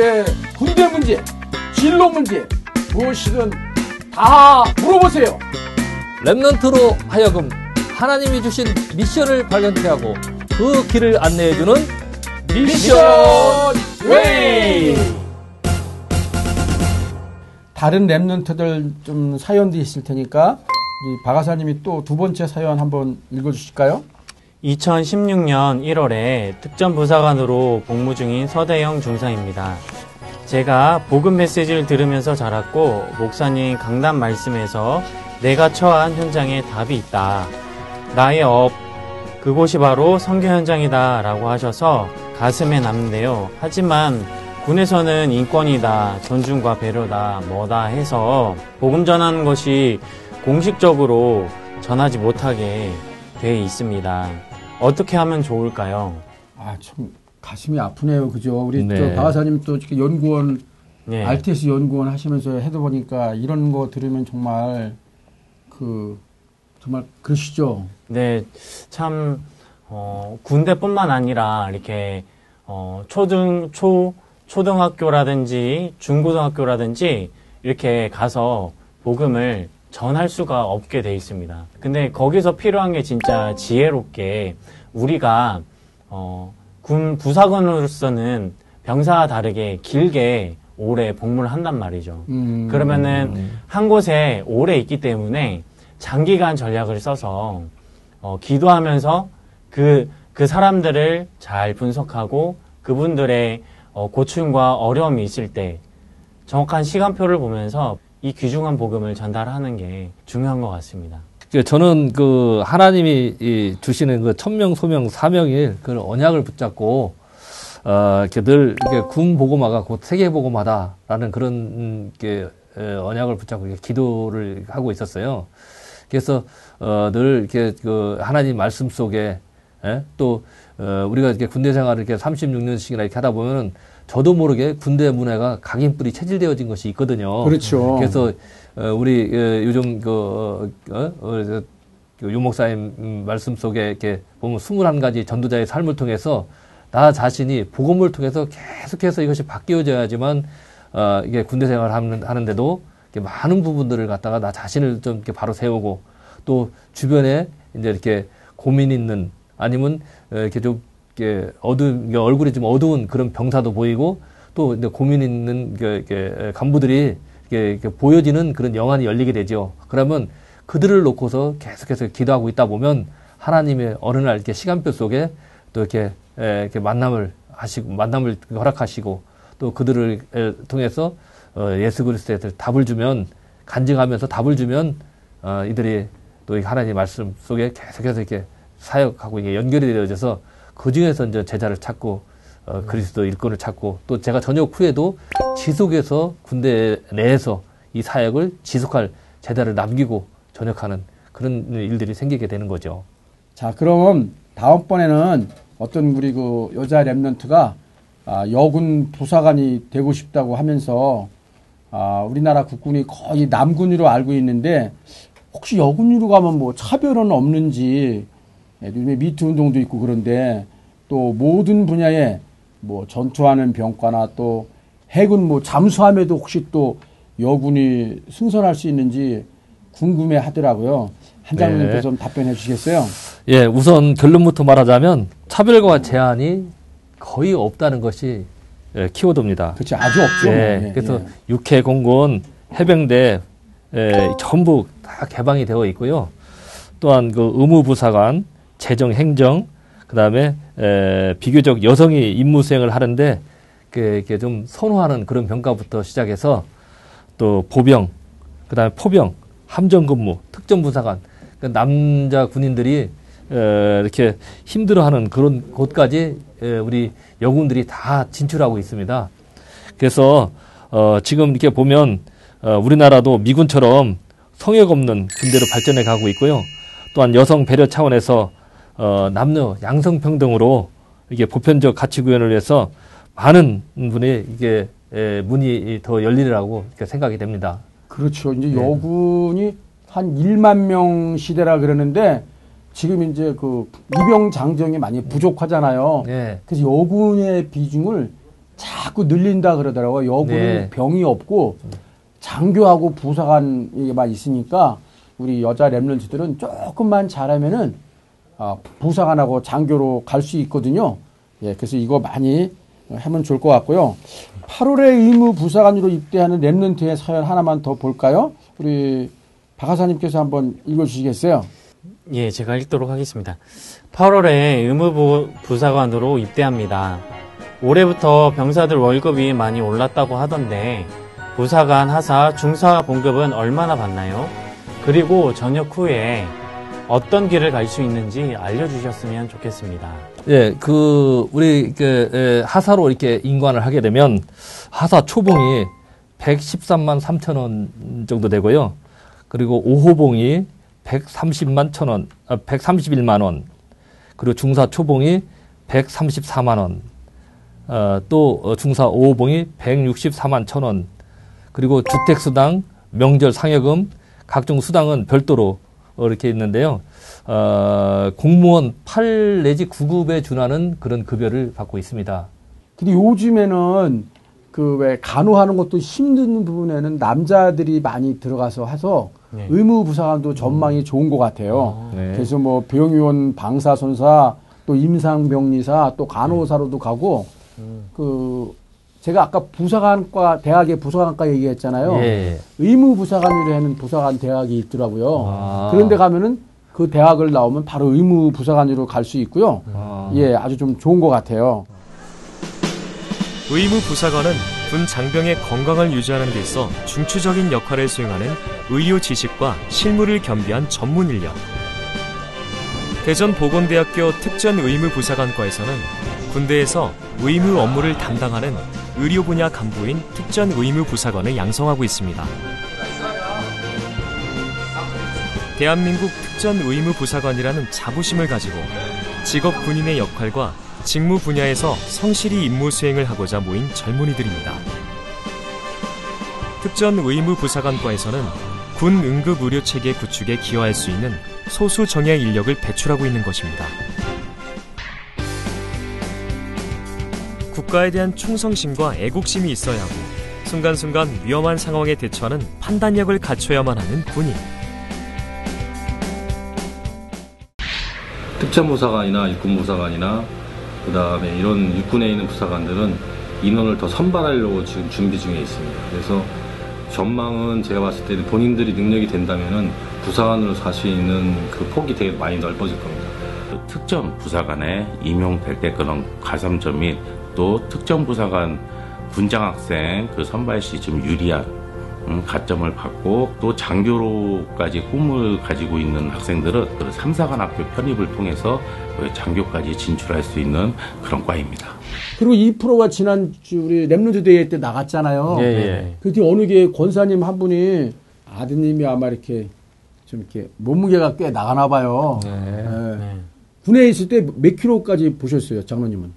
remnant의 군대 문제, 진로 문제, 무엇이든 다 물어보세요. remnant로 하여금 하나님이 주신 미션을 발견케 하고 그 길을 안내해주는 미션 웨이! 다른 remnant들 좀 사연도 있을 테니까 박 하사님이 또 두 번째 사연 한번 읽어주실까요? 2016년 1월에 특전 부사관으로 복무 중인 서대영 중사입니다. 제가 복음 메시지를 들으면서 자랐고 목사님 강단 말씀에서 내가 처한 현장에 답이 있다. 나의 업 그곳이 바로 선교 현장이다 라고 하셔서 가슴에 남는데요. 하지만 군에서는 인권이다, 존중과 배려다, 뭐다 해서 복음 전하는 것이 공식적으로 전하지 못하게 돼 있습니다. 어떻게 하면 좋을까요? 아, 참 가슴이 아프네요. 그죠? 우리 네. 또 박아사님 또 이렇게 연구원, 네. RTS 연구원 하시면서 해도 보니까 이런 거 들으면 정말 그, 정말 그러시죠? 네, 참, 어, 군대뿐만 아니라 이렇게, 어, 초등, 초, 초등학교라든지 중고등학교라든지 이렇게 가서 복음을 전할 수가 없게 돼 있습니다. 근데 거기서 필요한 게 진짜 지혜롭게 우리가, 어, 군 부사관으로서는 병사와 다르게 길게 오래 복무를 한단 말이죠. 음. 그러면은 한 곳에 오래 있기 때문에 장기간 전략을 써서 어, 기도하면서 그, 그 사람들을 잘 분석하고 그분들의 어, 고충과 어려움이 있을 때 정확한 시간표를 보면서 이 귀중한 복음을 전달하는 게 중요한 것 같습니다. 그 저는 그 하나님이 이 주시는 그 천명 소명 사명일 그 언약을 붙잡고 어 이렇게 늘군 보고마가 곧 세계 보고마다라는 그런 음, 게 언약을 붙잡고 이렇게 기도를 하고 있었어요. 그래서 어 늘 이렇게 그 하나님 말씀 속에 예? 또 어, 우리가 이렇게 군대 생활을 이렇게 36년씩이나 이렇게 하다 보면은 저도 모르게 군대 문화가 각인뿔이 체질되어진 것이 있거든요. 그렇죠. 그래서 어, 우리 어, 요즘 그 어, 어, 어, 저, 그 유목사님 음, 말씀 속에 이렇게 보면 21가지 전도자의 삶을 통해서 나 자신이 복음을 통해서 계속해서 이것이 바뀌어져야지만 어, 이게 군대 생활을 하는, 하는데도 많은 부분들을 갖다가 나 자신을 좀 이렇게 바로 세우고 또 주변에 이제 이렇게 고민 있는 아니면 어, 이렇게 좀 이렇게 어두운 이게 얼굴이 좀 어두운 그런 병사도 보이고 또 고민 있는 이렇게 간부들이 이렇게 보여지는 그런 영안이 열리게 되죠. 그러면 그들을 놓고서 계속해서 기도하고 있다 보면 하나님의 어느 날 이렇게 시간표 속에 또 이렇게 에, 이렇게 만남을 하시고 만남을 허락하시고 또 그들을 에, 통해서 어, 예수 그리스도에 답을 주면 간증하면서 답을 주면 어, 이들이 또이 하나님의 말씀 속에 계속해서 이렇게 사역하고 이게 연결이 되어져서 그 중에서 이제 제자를 찾고 어, 그리스도 일꾼을 찾고 또 제가 전역 후에도 지속해서 군대 내에서 이 사역을 지속할 제자를 남기고 전역하는 그런 일들이 생기게 되는 거죠. 자, 그럼 다음번에는 어떤 우리 그 여자 랩런트가 아, 여군 부사관이 되고 싶다고 하면서 아, 우리나라 국군이 거의 남군으로 알고 있는데 혹시 여군으로 가면 뭐 차별은 없는지 예, 요즘에 미투 운동도 있고 그런데 또 모든 분야에 뭐 전투하는 병과나 또 해군 뭐 잠수함에도 혹시 또 여군이 승선할 수 있는지 궁금해 하더라고요. 한장님께서 네. 좀 답변해 주시겠어요? 예, 우선 결론부터 말하자면 차별과 제한이 거의 없다는 것이 예, 키워드입니다. 그렇죠. 아주 없죠. 예, 예, 그래서 예. 육해 공군 해병대 예, 전부 다 개방이 되어 있고요. 또한 그 의무부사관, 재정 행정, 그다음에 에, 비교적 여성이 임무 수행을 하는데 그, 이렇게 좀 선호하는 그런 병가부터 시작해서 또 보병, 그다음에 포병, 함정근무, 특전부사관, 그 남자 군인들이 에, 이렇게 힘들어하는 그런 곳까지 에, 우리 여군들이 다 진출하고 있습니다. 그래서 어, 지금 이렇게 보면 어, 우리나라도 미군처럼 성역 없는 군대로 발전해 가고 있고요. 또한 여성 배려 차원에서 어, 남녀 양성 평등으로 이게 보편적 가치 구현을 위해서 많은 분이 이게 에, 문이 더 열리리라고 이렇게 생각이 됩니다. 그렇죠. 이제 네. 여군이 한 1만 명 시대라 그러는데 지금 이제 그 이병 장정이 많이 부족하잖아요. 네. 그래서 여군의 비중을 자꾸 늘린다 그러더라고요. 여군은 네. 병이 없고 장교하고 부사관이만 있으니까 우리 여자 랩런트들은 조금만 잘하면은 아, 부사관하고 장교로 갈 수 있거든요. 예, 그래서 이거 많이 하면 좋을 것 같고요. 8월에 의무 부사관으로 입대하는 랩런트의 사연 하나만 더 볼까요? 우리 박하사님께서 한번 읽어주시겠어요? 예, 제가 읽도록 하겠습니다. 8월에 의무부 부사관으로 입대합니다. 올해부터 병사들 월급이 많이 올랐다고 하던데 부사관, 하사, 중사 봉급은 얼마나 받나요? 그리고 전역 후에 어떤 길을 갈 수 있는지 알려주셨으면 좋겠습니다. 예, 그 우리 그 에, 하사로 이렇게 인관을 하게 되면 하사 초봉이 113만 3천 원 정도 되고요. 그리고 5호봉이 130만 천 원, 아, 131만 원. 그리고 중사 초봉이 134만 원. 어, 또 어, 중사 5호봉이 164만 천 원. 그리고 주택 수당, 명절 상여금, 각종 수당은 별도로 어, 이렇게 있는데요. 어, 공무원 8 내지 9급에 준하는 그런 급여를 받고 있습니다. 근데 요즘에는 그 왜 간호하는 것도 힘든 부분에는 남자들이 많이 들어가서 해서 네. 의무 부사관도 전망이 좋은 것 같아요. 네. 그래서 뭐 병의원, 방사선사, 또 임상병리사, 또 간호사로도 가고 그 제가 아까 부사관과 대학의 부사관과 얘기했잖아요. 예. 의무 부사관으로 하는 부사관 대학이 있더라고요. 아. 그런데 가면은 그 대학을 나오면 바로 의무 부사관으로 갈 수 있고요. 아. 예, 아주 좀 좋은 것 같아요. 의무 부사관은 군 장병의 건강을 유지하는 데 있어 중추적인 역할을 수행하는 의료 지식과 실무를 겸비한 전문 인력. 대전 보건대학교 특전 의무 부사관과에서는 군대에서 의무 업무를 담당하는 의료 분야 간부인 특전 의무 부사관을 양성하고 있습니다. 대한민국 특전 의무 부사관이라는 자부심을 가지고 직업 군인의 역할과 직무 분야에서 성실히 임무 수행을 하고자 모인 젊은이들입니다. 특전 의무 부사관과에서는 군 응급 의료 체계 구축에 기여할 수 있는 소수 정예 인력을 배출하고 있는 것입니다. 국가에 대한 충성심과 애국심이 있어야 하고 순간순간 위험한 상황에 대처하는 판단력을 갖춰야만 하는 군인. 특전부사관이나 육군부사관이나 그 다음에 이런 육군에 있는 부사관들은 인원을 더 선발하려고 지금 준비 중에 있습니다. 그래서 전망은 제가 봤을 때는 본인들이 능력이 된다면은 부사관으로 살수 있는 그 폭이 되게 많이 넓어질 겁니다. 특정 부사관에 임용될 때 그런 가산점 및 또 특정 부사관 군장 학생 그 선발 시 좀 유리한 음, 가점을 받고 또 장교로까지 꿈을 가지고 있는 학생들은 그 삼사관 학교 편입을 통해서 그 장교까지 진출할 수 있는 그런 과입니다. 그리고 이 프로가 지난 주 우리 랩런드 대회 때 나갔잖아요. 예, 네. 예. 그때 어느 게 권사님 한 분이 아드님이 아마 이렇게 좀 이렇게 몸무게가 꽤 나가나 봐요. 네. 예. 네. 군에 있을 때 몇 킬로까지 보셨어요, 장로님은?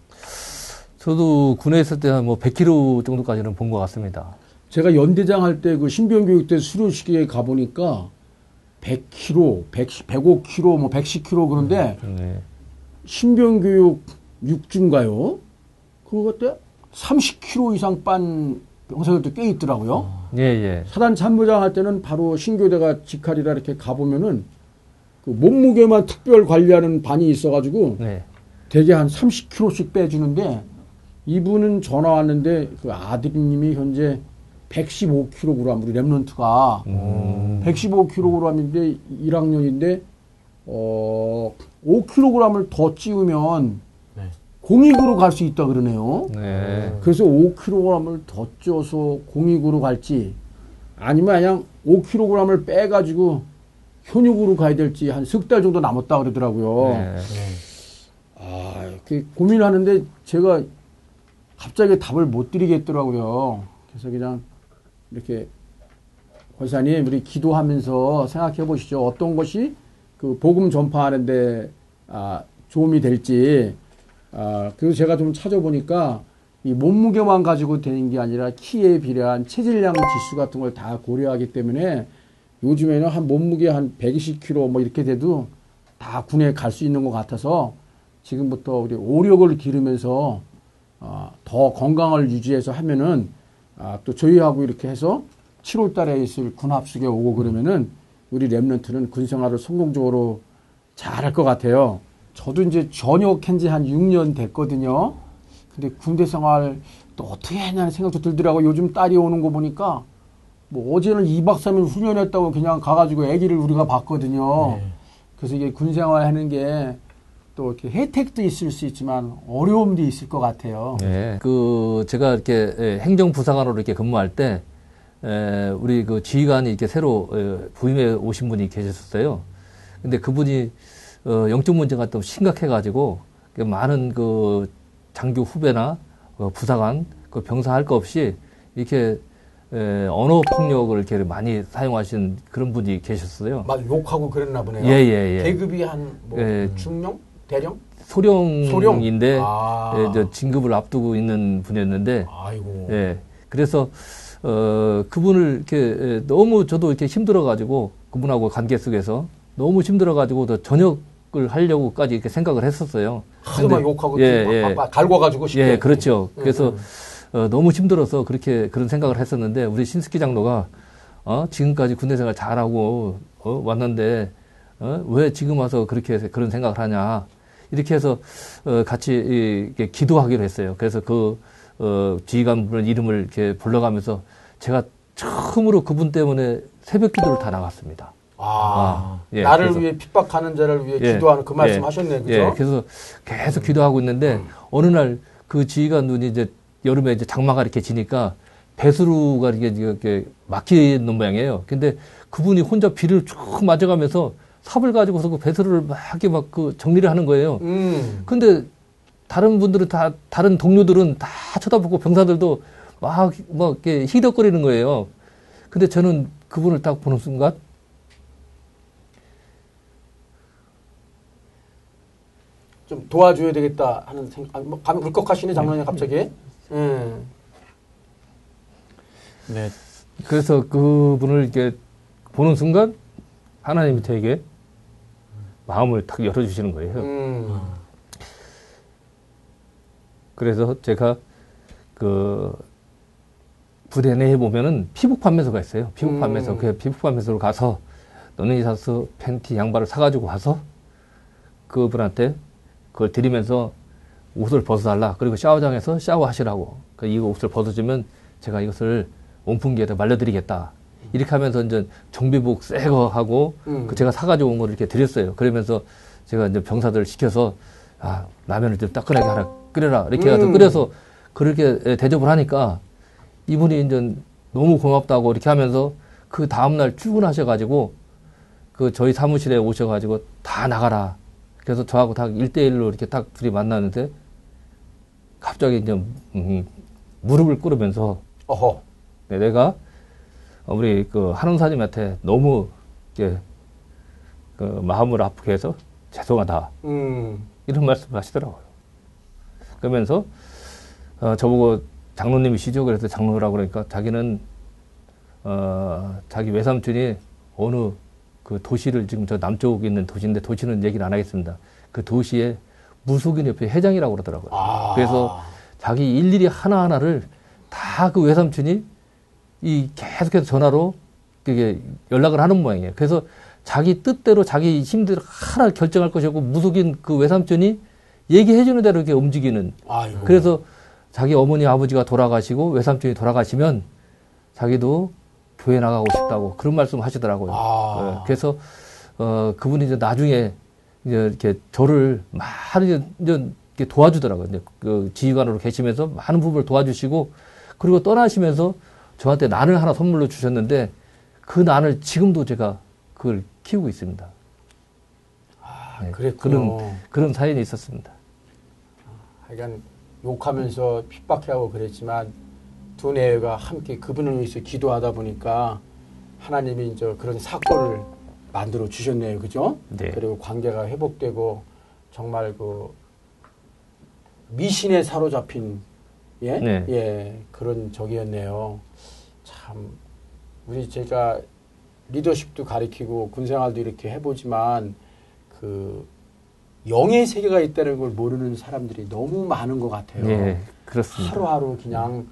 저도 군에 있을 때 한 뭐 100kg 정도까지는 본 것 같습니다. 제가 연대장 할 때 그 신병 교육 때 수료식에 가 보니까 100kg, 100, 105kg, 뭐 110kg 그런데 네. 신병 교육 6중가요? 그거 때 30kg 이상 빤 병사들도 꽤 있더라고요. 예, 예. 사단 참모장 할 때는 바로 신교대가 직할이라 이렇게 가보면은 그 몸무게만 특별 관리하는 반이 있어가지고 네. 대개 한 30kg씩 빼주는데 이분은 전화 왔는데 그 아드님이 현재 115kg 우리 랩런트가 음. 115kg인데 1학년인데 어 5kg을 더 찌우면 네. 공익으로 갈 수 있다 그러네요. 네. 그래서 5kg을 더 쪄서 공익으로 갈지 아니면 그냥 5kg을 빼가지고 현육으로 가야 될지 한 석 달 정도 남았다 그러더라고요. 네. 아, 이렇게 고민하는데 제가 갑자기 답을 못 드리겠더라고요. 그래서 그냥 이렇게 권사님 우리 기도하면서 생각해 보시죠. 어떤 것이 그 복음 전파하는데 아, 도움이 될지. 아, 그래서 제가 좀 찾아보니까 이 몸무게만 가지고 되는 게 아니라 키에 비례한 체질량 지수 같은 걸 다 고려하기 때문에 요즘에는 한 몸무게 한 120kg 뭐 이렇게 돼도 다 군에 갈 수 있는 것 같아서 지금부터 우리 오력을 기르면서 어, 더더 건강을 유지해서 하면은 아, 또 저희하고 이렇게 해서 7월 달에 있을 군 합숙에 오고 그러면은 우리 랩런트는 군 생활을 성공적으로 잘 할 것 같아요. 저도 이제 전역한 지 한 6년 됐거든요. 근데 군대 생활 또 어떻게 했냐는 생각도 들더라고. 요즘 딸이 오는 거 보니까 뭐 어제는 2박 3일 훈련했다고 그냥 가가지고 아기를 우리가 봤거든요. 네. 그래서 이게 군 생활 하는 게 또 이렇게 혜택도 있을 수 있지만 어려움도 있을 것 같아요. 네. 그 제가 이렇게 예, 행정부사관으로 이렇게 근무할 때 에, 우리 그 지휘관이 이렇게 새로 에, 부임해 오신 분이 계셨어요. 근데 그분이 어, 영적 문제가 좀 심각해가지고 그 많은 그 장교 후배나 어, 부사관 그 병사 할 거 없이 이렇게 에, 언어 폭력을 이렇게 많이 사용하신 그런 분이 계셨어요. 막 욕하고 그랬나 보네요. 예, 예, 예. 계급이 한 뭐 예. 중령, 대령? 소령인데 아. 예, 저 진급을 앞두고 있는 분이었는데 아이고. 예. 그래서 어 그분을 이렇게 예, 너무 저도 이렇게 힘들어 가지고 그분하고 관계 속에서 너무 힘들어 가지고 더 전역을 하려고까지 이렇게 생각을 했었어요. 하도 막 욕하고 예, 막, 예. 갈궈가지고 쉽게. 예, 그렇죠. 음, 그래서 음. 어, 너무 힘들어서 그렇게 그런 생각을 했었는데 우리 신스키 장로가 어, 지금까지 군대 생활 잘하고 어, 왔는데 어, 왜 지금 와서 그렇게 그런 생각을 하냐 이렇게 해서 어, 같이 이, 이렇게 기도하기로 했어요. 그래서 그 어, 지휘관 분 이름을 이렇게 불러가면서 제가 처음으로 그분 때문에 새벽 기도를 다 나갔습니다. 아, 예, 나를 그래서- 위해 핍박하는 자를 위해 예, 기도하는 그 말씀 예, 하셨네, 그죠? 예, 그래서 계속 기도하고 있는데 어느 날 그 지휘관 눈이 이제 여름에 이제 장마가 이렇게 지니까 배수루가 이렇게, 이렇게 막히는 모양이에요. 근데 그분이 혼자 비를 쭉 맞아가면서 삽을 가지고서 그 배수루를 막 이렇게 막 그 정리를 하는 거예요. 음. 근데 다른 분들은 다 다른 동료들은 다 쳐다보고 병사들도 막, 막 이렇게 히덕거리는 거예요. 근데 저는 그분을 딱 보는 순간 좀 도와줘야 되겠다 하는 생각, 아, 뭐, 감, 울컥하시네, 장로님 갑자기. 음. 네. 그래서 그분을 이렇게 보는 순간 하나님이 저에게 마음을 탁 열어주시는 거예요. 음. 그래서 제가 그 부대 내에 보면은 피복 판매소가 있어요. 피복 음. 판매소. 그 피복 판매소로 가서 너네이사스 팬티 양말을 사가지고 가서 그분한테 그걸 드리면서 옷을 벗어달라. 그리고 샤워장에서 샤워하시라고. 그이 옷을 벗어주면 제가 이것을 온풍기에다 말려드리겠다. 이렇게 하면서 이제 정비복 새 거 하고 음. 그 제가 사가지고 온 거를 이렇게 드렸어요. 그러면서 제가 이제 병사들 시켜서 아 라면을 좀 따끈하게 하나 끓여라 이렇게 해서 음. 끓여서 그렇게 대접을 하니까 이분이 이제 너무 고맙다고 이렇게 하면서 그 다음날 출근하셔가지고 그 저희 사무실에 오셔가지고 다 나가라. 그래서 저하고 딱 1대1로 이렇게 딱 둘이 만나는데 갑자기 이제 음, 무릎을 꿇으면서 어허. 네, 내가 우리 그 한원사님한테 너무 이렇게 그 마음을 아프게 해서 죄송하다 음. 이런 말씀을 하시더라고요. 그러면서 어, 저보고 장로님이시죠? 그래서 장로라고 그러니까 자기는 어, 자기 외삼촌이 어느 그 도시를 지금 저 남쪽에 있는 도시인데 도시는 얘기를 안 하겠습니다. 그 도시에 무속인 협회 회장이라고 그러더라고요. 아. 그래서 자기 일일이 하나하나를 다 그 외삼촌이 이 계속해서 전화로 그게 연락을 하는 모양이에요. 그래서 자기 뜻대로 자기 힘대로 하나 결정할 것이 없고 무속인 그 외삼촌이 얘기해주는 대로 이렇게 움직이는. 아이고. 그래서 자기 어머니 아버지가 돌아가시고 외삼촌이 돌아가시면 자기도 교회 나가고 싶다고 그런 말씀 하시더라고요. 아. 예, 그래서 어 그분이 이제 나중에 이제 이렇게 저를 많이 이제 도와주더라고요. 이제 그 지휘관으로 계시면서 많은 부분을 도와주시고 그리고 떠나시면서 저한테 난을 하나 선물로 주셨는데 그 난을 지금도 제가 그걸 키우고 있습니다. 네, 그랬군요. 그런 그런 사연이 있었습니다. 하여간 욕하면서 핍박하고 그랬지만 두 내외가 함께 그분을 위해서 기도하다 보니까 하나님이 이제 그런 사건을 만들어 주셨네요. 그죠? 네. 그리고 관계가 회복되고 정말 그 미신에 사로잡힌 예? 네. 예, 그런 적이었네요. 참 우리 제가 리더십도 가리키고 군 생활도 이렇게 해보지만 그 영의 세계가 있다는 걸 모르는 사람들이 너무 많은 것 같아요. 예, 그렇습니다. 하루하루 그냥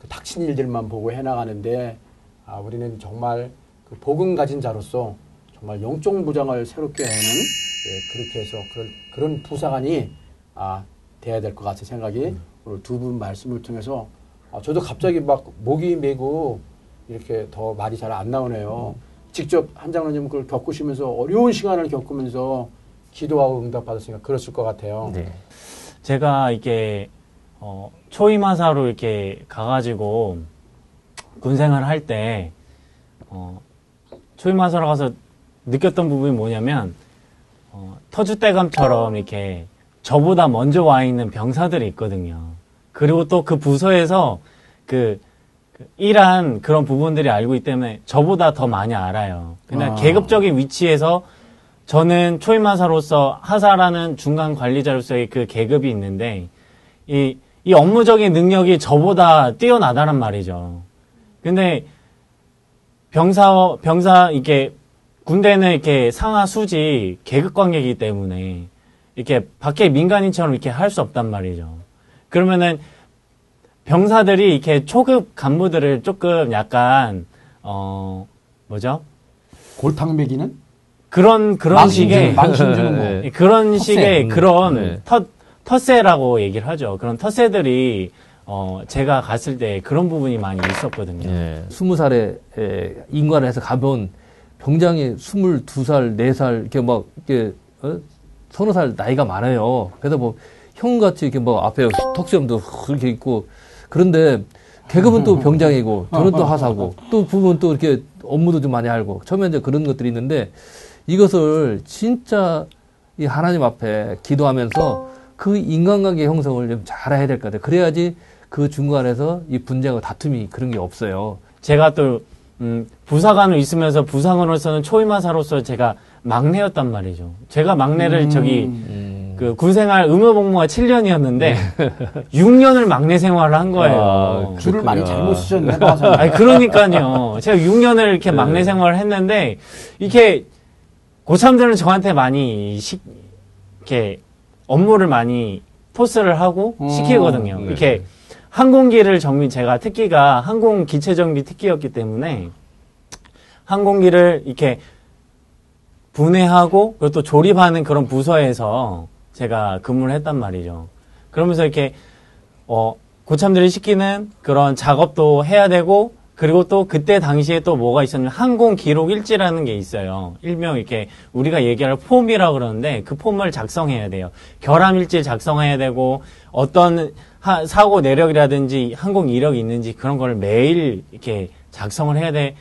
그 닥친 일들만 보고 해나가는데 아, 우리는 정말 그 복음 가진 자로서 정말 영적 무장을 새롭게 하는 예, 그렇게 해서 그런, 그런 부사관이 아, 돼야 될 것 같은 생각이 오늘 두 분 말씀을 통해서 아, 저도 갑자기 막 목이 메고 이렇게 더 말이 잘 안 나오네요. 직접 한 장로님 그걸 겪으시면서 어려운 시간을 겪으면서 기도하고 응답받았으니까 그랬을 것 같아요. 네. 제가 이게 어, 초임하사로 이렇게 가가지고 군생활을 할때 어, 초임하사로 가서 느꼈던 부분이 뭐냐면 어, 터줏대감처럼 이렇게 저보다 먼저 와 있는 병사들이 있거든요. 그리고 또 그 부서에서 그, 그 일한 그런 부분들이 알고 있기 때문에 저보다 더 많이 알아요. 그냥 아. 계급적인 위치에서 저는 초임하사로서 하사라는 중간 관리자로서의 그 계급이 있는데 이, 이 업무적인 능력이 저보다 뛰어나다란 말이죠. 근데 병사, 병사, 이게 군대는 이렇게 상하 수지 계급 관계이기 때문에 이렇게 밖에 민간인처럼 이렇게 할 수 없단 말이죠. 그러면은 병사들이 이렇게 초급 간부들을 조금 약간 어 뭐죠? 골탕 먹이는 그런 그런 망신 주는, 식의 망신 주는 거. 네. 예, 그런 텃세. 식의 음, 그런 네. 터 텃세라고 얘기를 하죠. 그런 터세들이 어 제가 갔을 때 그런 부분이 많이 있었거든요. 예. 스무 살에 에, 인관을 해서 가본 병장이 스물두 살, 네 살, 이렇게 막, 이렇게, 어? 서너 살 나이가 많아요. 그래서 뭐, 형같이 이렇게 뭐, 앞에 턱수염도 그렇게 있고, 그런데, 계급은 또 병장이고, 저는 또 하사고, 또 부분 또 이렇게 업무도 좀 많이 알고, 처음에 이제 그런 것들이 있는데, 이것을 진짜 이 하나님 앞에 기도하면서 그 인간관계 형성을 좀 잘해야 될 것 같아요. 그래야지 그 중간에서 이 분쟁과 다툼이 그런 게 없어요. 제가 또 음, 부사관을 있으면서 부사관으로서는 초임하사로서 제가 막내였단 말이죠. 제가 막내를 음. 저기 음. 그 군생활 의무복무가 7년이었는데 6년을 막내 생활을 한 거예요. 아, 줄을 많이. 잘못 쓰셨네. 아니 그러니까요. 제가 6년을 이렇게 막내 생활을 했는데 이렇게 고참들은 저한테 많이 시, 이렇게 업무를 많이 토스를 하고 음, 시키거든요. 네. 이렇게 항공기를 정비 제가 특기가 항공 기체 정비 특기였기 때문에 항공기를 이렇게 분해하고 그리고 또 조립하는 그런 부서에서 제가 근무를 했단 말이죠. 그러면서 이렇게 어 고참들이 시키는 그런 작업도 해야 되고 그리고 또 그때 당시에 또 뭐가 있었냐면 항공 기록 일지라는 게 있어요. 일명 이렇게 우리가 얘기할 폼이라고 그러는데 그 폼을 작성해야 돼요. 결함 일지 작성해야 되고 어떤 하- 사고 내력이라든지 항공 이력이 있는지 그런 걸 매일 이렇게 작성을 해야 돼,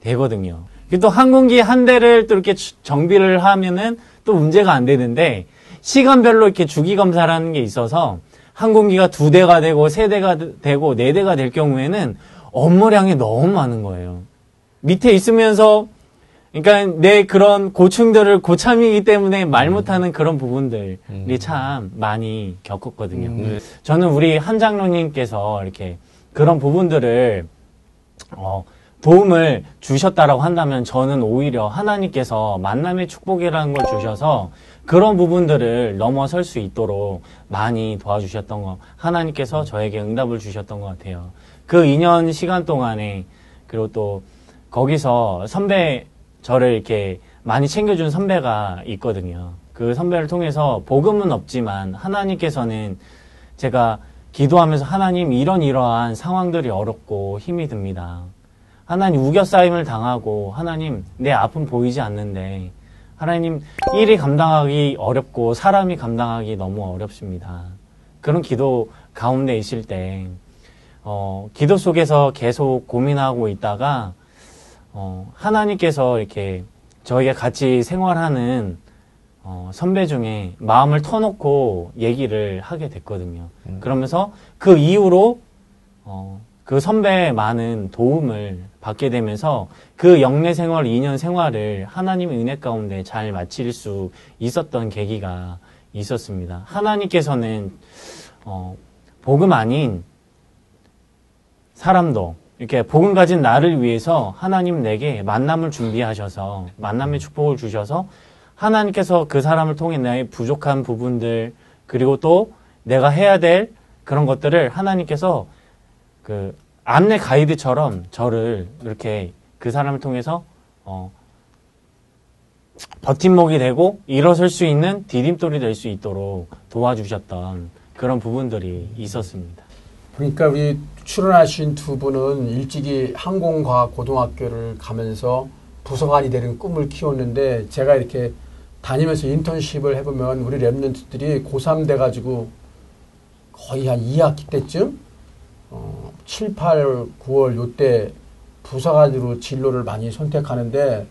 되거든요. 그리고 또 항공기 한 대를 또 이렇게 주- 정비를 하면은 또 문제가 안 되는데 시간별로 이렇게 주기 검사라는 게 있어서 항공기가 두 대가 되고 세 대가 되고 네 대가 될 경우에는 업무량이 너무 많은 거예요. 밑에 있으면서 그러니까 내 그런 고충들을 고참이기 때문에 말 못하는 그런 부분들이 참 많이 겪었거든요. 네. 저는 우리 한 장로님께서 이렇게 그런 부분들을 어, 도움을 주셨다라고 한다면 저는 오히려 하나님께서 만남의 축복이라는 걸 주셔서 그런 부분들을 넘어설 수 있도록 많이 도와주셨던 거 하나님께서 저에게 응답을 주셨던 것 같아요. 그 2년 시간 동안에 그리고 또 거기서 선배 저를 이렇게 많이 챙겨준 선배가 있거든요. 그 선배를 통해서 복음은 없지만 하나님께서는 제가 기도하면서 하나님 이런 이러한 상황들이 어렵고 힘이 듭니다. 하나님 우겨싸임을 당하고 하나님 내 아픔 보이지 않는데 하나님 일이 감당하기 어렵고 사람이 감당하기 너무 어렵습니다. 그런 기도 가운데 있을 때 어, 기도 속에서 계속 고민하고 있다가 어, 하나님께서 이렇게 저희가 같이 생활하는 어, 선배 중에 마음을 터놓고 얘기를 하게 됐거든요. 그러면서 그 이후로 어, 그 선배의 많은 도움을 받게 되면서 그 영내 생활, 2년 생활을 하나님의 은혜 가운데 잘 마칠 수 있었던 계기가 있었습니다. 하나님께서는 어, 복음 아닌 사람도 이렇게 복음 가진 나를 위해서 하나님 내게 만남을 준비하셔서 만남의 축복을 주셔서 하나님께서 그 사람을 통해 나의 부족한 부분들 그리고 또 내가 해야 될 그런 것들을 하나님께서 그 안내 가이드처럼 저를 이렇게 그 사람을 통해서 어 버팀목이 되고 일어설 수 있는 디딤돌이 될 수 있도록 도와주셨던 그런 부분들이 있었습니다. 그러니까 우리 출연하신 두 분은 일찍이 항공과학 고등학교를 가면서 부서관이 되는 꿈을 키웠는데 제가 이렇게 다니면서 인턴십을 해보면 우리 랩런트들이 고3 돼가지고 거의 한 2학기 때쯤 어, 7, 8, 9월 요때 부사관으로 진로를 많이 선택하는데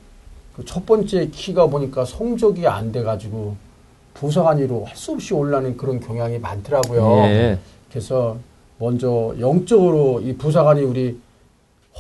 그 첫 번째 키가 보니까 성적이 안 돼가지고 부사관으로 할 수 없이 올라는 그런 경향이 많더라고요. 예. 그래서 먼저 영적으로 이 부사관이 우리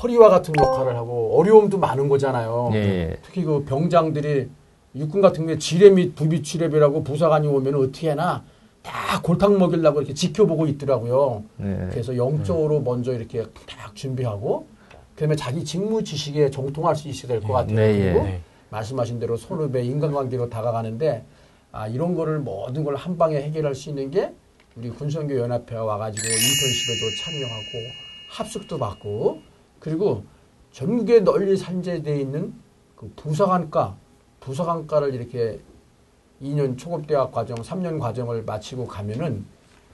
허리와 같은 역할을 하고 어려움도 많은 거잖아요. 예. 특히 그 병장들이 육군 같은 게 지뢰 및 부비 취랩이라고 부사관이 오면 어떻게 하나 다 골탕 먹이려고 이렇게 지켜보고 있더라고요. 네. 그래서 영적으로 먼저 이렇게 딱 준비하고 그다음에 자기 직무 지식에 정통할 수 있어야 될 것 같아요. 네, 예. 그리고 네. 말씀하신 대로 선후배 인간관계로 다가가는데 아, 이런 거를 모든 걸 한 방에 해결할 수 있는 게 우리 군성교 연합회에 와가지고 인턴십에도 참여하고 합숙도 받고 그리고 전국에 널리 산재되어 있는 그 부사관과 부사관과를 이렇게 2년 초급대학 과정, 3년 과정을 마치고 가면은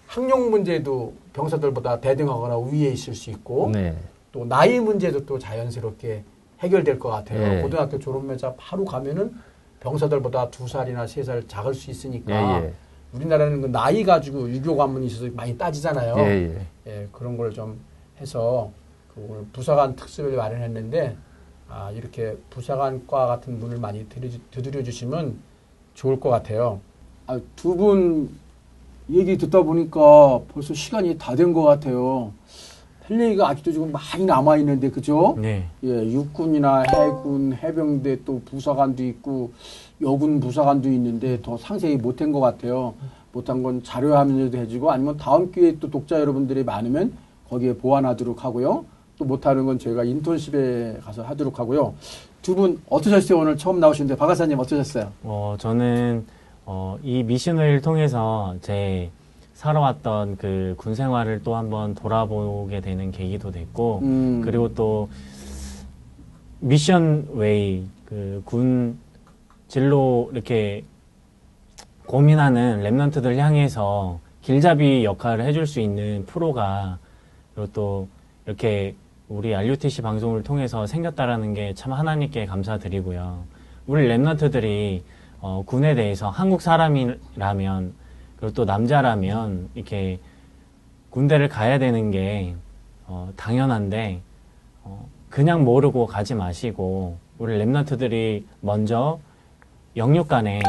학력 문제도 병사들보다 대등하거나 위에 있을 수 있고 네. 또 나이 문제도 또 자연스럽게 해결될 것 같아요. 예. 고등학교 졸업면접 바로 가면은 병사들보다 두 살이나 세 살 작을 수 예, 있으니까 예. 우리나라는 그 나이 가지고 유교 관문이 있어서 많이 따지잖아요. 예, 예. 예, 그런 걸 좀 해서 그 오늘 부사관 특집을 마련했는데 아, 이렇게 부사관과 같은 문을 많이 두드려 주시면 좋을 것 같아요. 아, 두분 얘기 듣다 보니까 벌써 시간이 다 된 것 같아요. 할 얘기가 아직도 지금 많이 남아 있는데 그죠? 네. 예, 육군이나 해군, 해병대 또 부사관도 있고 여군 부사관도 있는데 더 상세히 못한 것 같아요. 못한 건 자료 화면에도 해주고 아니면 다음 기회에 또 독자 여러분들이 많으면 거기에 보완하도록 하고요. 또 못하는 건 저희가 인턴십에 가서 하도록 하고요. 두 분 어떠셨어요? 오늘 처음 나오시는데 박하사님 어떠셨어요? 어, 저는 어, 이 미션을 통해서 제 살아왔던 그 군 생활을 또 한번 돌아보게 되는 계기도 됐고 음. 그리고 또 미션 웨이 그 군 진로 이렇게 고민하는 remnant들 향해서 길잡이 역할을 해줄 수 있는 프로가 그리고 또 이렇게 우리 RUTC 방송을 통해서 생겼다라는 게 참 하나님께 감사드리고요. 우리 remnant들이 어, 군에 대해서 한국 사람이라면 그리고 또 남자라면 이렇게 군대를 가야 되는 게 어, 당연한데 어, 그냥 모르고 가지 마시고 우리 랩런트들이 먼저 영육간에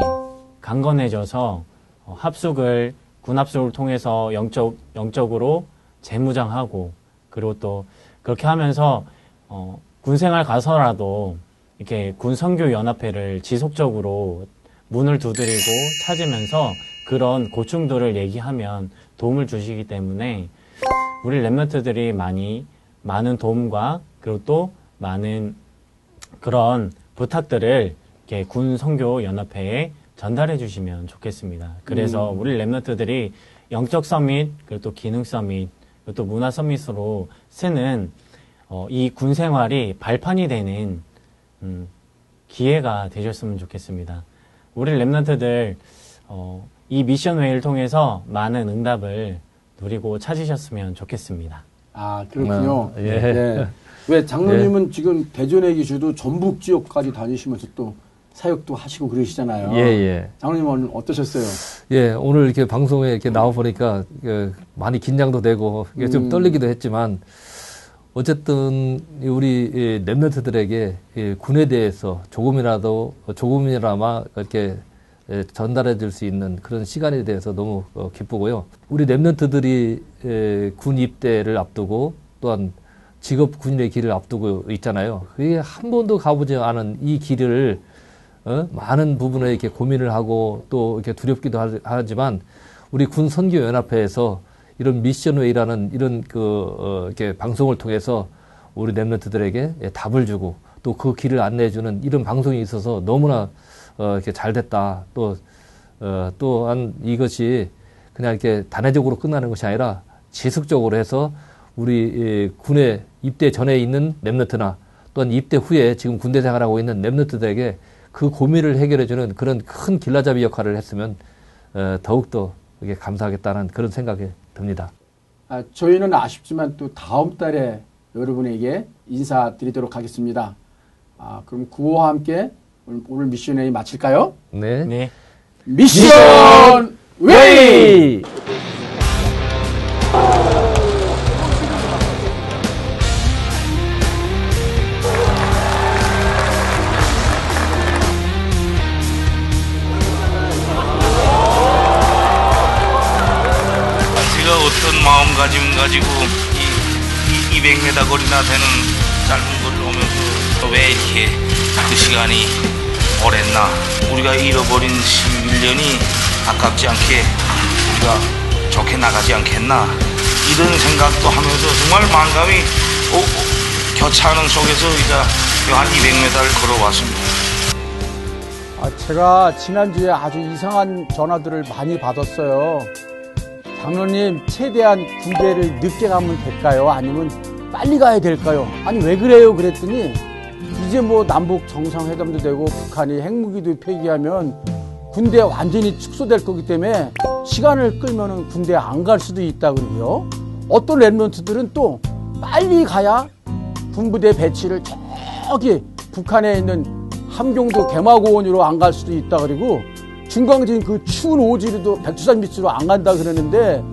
강건해져서 어, 합숙을 군 합숙을 통해서 영적 영적으로 재무장하고 그리고 또 그렇게 하면서 어, 군 생활 가서라도 이렇게 군 선교 연합회를 지속적으로 문을 두드리고 찾으면서 그런 고충들을 얘기하면 도움을 주시기 때문에 우리 랩런트들이 많이 많은 도움과 그리고 또 많은 그런 부탁들을 이렇게 군 선교 연합회에 전달해 주시면 좋겠습니다. 그래서 우리 랩런트들이 영적 서밋 그리고 또 기능 서밋 또 문화 서밋으로 쓰는 어, 이 군 생활이 발판이 되는 음, 기회가 되셨으면 좋겠습니다. 우리 랩런트들 어, 이 미션 웨이를 통해서 많은 응답을 누리고 찾으셨으면 좋겠습니다. 아 그렇군요. 아, 예. 네. 왜 장로님은 지금 대전에 계셔도 전북 지역까지 다니시면서 또 사역도 하시고 그러시잖아요. 예, 예. 장로님 오늘 어떠셨어요? 예, 오늘 이렇게 방송에 이렇게 나와 보니까 그 많이 긴장도 되고 이게 좀 음. 떨리기도 했지만 어쨌든 우리 이 군에 대해서 조금이라도 조금이나마 이렇게 예, 전달해 줄 수 있는 그런 시간에 대해서 너무 어, 기쁘고요. 우리 랩런트들이 예, 군 입대를 앞두고 또한 직업 군인의 길을 앞두고 있잖아요. 그게 한 번도 가보지 않은 이 길을 어? 많은 부분에 이렇게 고민을 하고 또 이렇게 두렵기도 하- 하지만 우리 군 선교 연합회에서 이런 미션웨이라는 이런 그 어, 이렇게 방송을 통해서 우리 랩런트들에게 예, 답을 주고 또 그 길을 안내해 주는 이런 방송이 있어서 너무나 어, 이렇게 잘 됐다. 또, 어, 또한 이것이 그냥 이렇게 단회적으로 끝나는 것이 아니라 지속적으로 해서 우리 예, 군에 입대 전에 있는 랩너트나 또한 입대 후에 지금 군대 생활하고 있는 랩너트들에게 그 고민을 해결해주는 그런 큰 길라잡이 역할을 했으면 어, 더욱더 이게 감사하겠다는 그런 생각이 듭니다. 아, 저희는 아쉽지만 또 다음 달에 여러분에게 인사드리도록 하겠습니다. 아, 그럼 구호와 함께 오늘, 오늘 미션 웨이 마칠까요? 네. 네. 미션 웨이! 이, 이 200m 거리나 되는 짧은 거리를 오면서 왜 이렇게 그 시간이 오랬나 우리가 잃어버린 11년이 아깝지 않게 우리가 좋게 나가지 않겠나 이런 생각도 하면서 정말 만감이 오- 오- 교차하는 속에서 우리가 한 200m를 걸어왔습니다. 아, 제가 지난주에 아주 이상한 전화들을 많이 받았어요. 장로님, 최대한 군대를 늦게 가면 될까요? 아니면 빨리 가야 될까요? 아니, 왜 그래요? 그랬더니, 이제 뭐 남북 정상회담도 되고 북한이 핵무기도 폐기하면 군대 완전히 축소될 거기 때문에 시간을 끌면은 군대 안 갈 수도 있다 그러고요. 어떤 랩런트들은 또 빨리 가야 군부대 배치를 저기 북한에 있는 함경도 개마고원으로 안 갈 수도 있다 그리고 중광진 그 추운 오지리도 백두산 밑으로 안 간다 그러는데 아,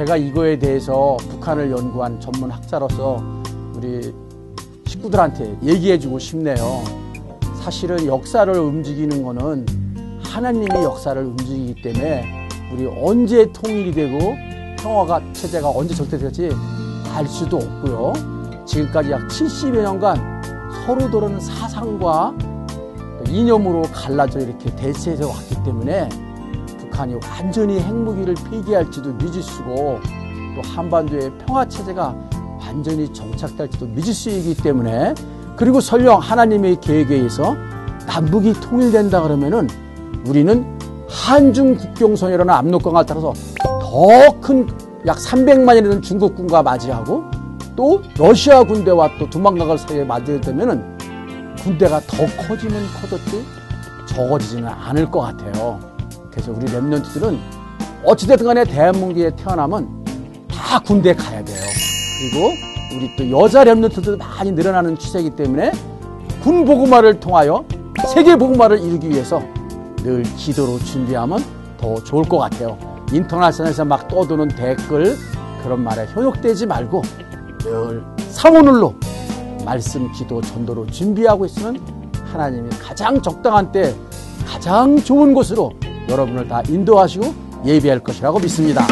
제가 이거에 대해서 북한을 연구한 전문 학자로서 우리 식구들한테 얘기해주고 싶네요. 사실은 역사를 움직이는 거는 하나님의 역사를 움직이기 때문에 우리 언제 통일이 되고 평화가 체제가 언제 절대될지 알 수도 없고요. 지금까지 약 70여 년간 서로 다른 사상과 이념으로 갈라져 이렇게 대치해서 왔기 때문에 북한이 완전히 핵무기를 폐기할지도 미지수고 또 한반도의 평화 체제가 완전히 정착될지도 미지수이기 때문에 그리고 설령 하나님의 계획에 의해서 남북이 통일된다 그러면은 우리는 한중 국경선이라는 압록강을 따라서 더 큰 약 300만이라는 중국군과 맞이하고 또 러시아 군대와 또 두만강을 사이에 맞이게 되면은 군대가 더 커지면 커졌지 적어지지는 않을 것 같아요. 그래서 우리 랩런트들은 어찌됐든 간에 대한민국에 태어나면 다 군대 가야 돼요. 그리고 우리 또 여자 랩런트도 많이 늘어나는 추세이기 때문에 군 보고마를 통하여 세계 보고마를 이루기 위해서 늘 기도로 준비하면 더 좋을 것 같아요. 인터넷에서 막 떠도는 댓글 그런 말에 현혹되지 말고 늘 상오늘로 말씀, 기도, 전도로 준비하고 있으면 하나님이 가장 적당한 때 가장 좋은 곳으로 여러분을 다 인도하시고 예비할 것이라고 믿습니다.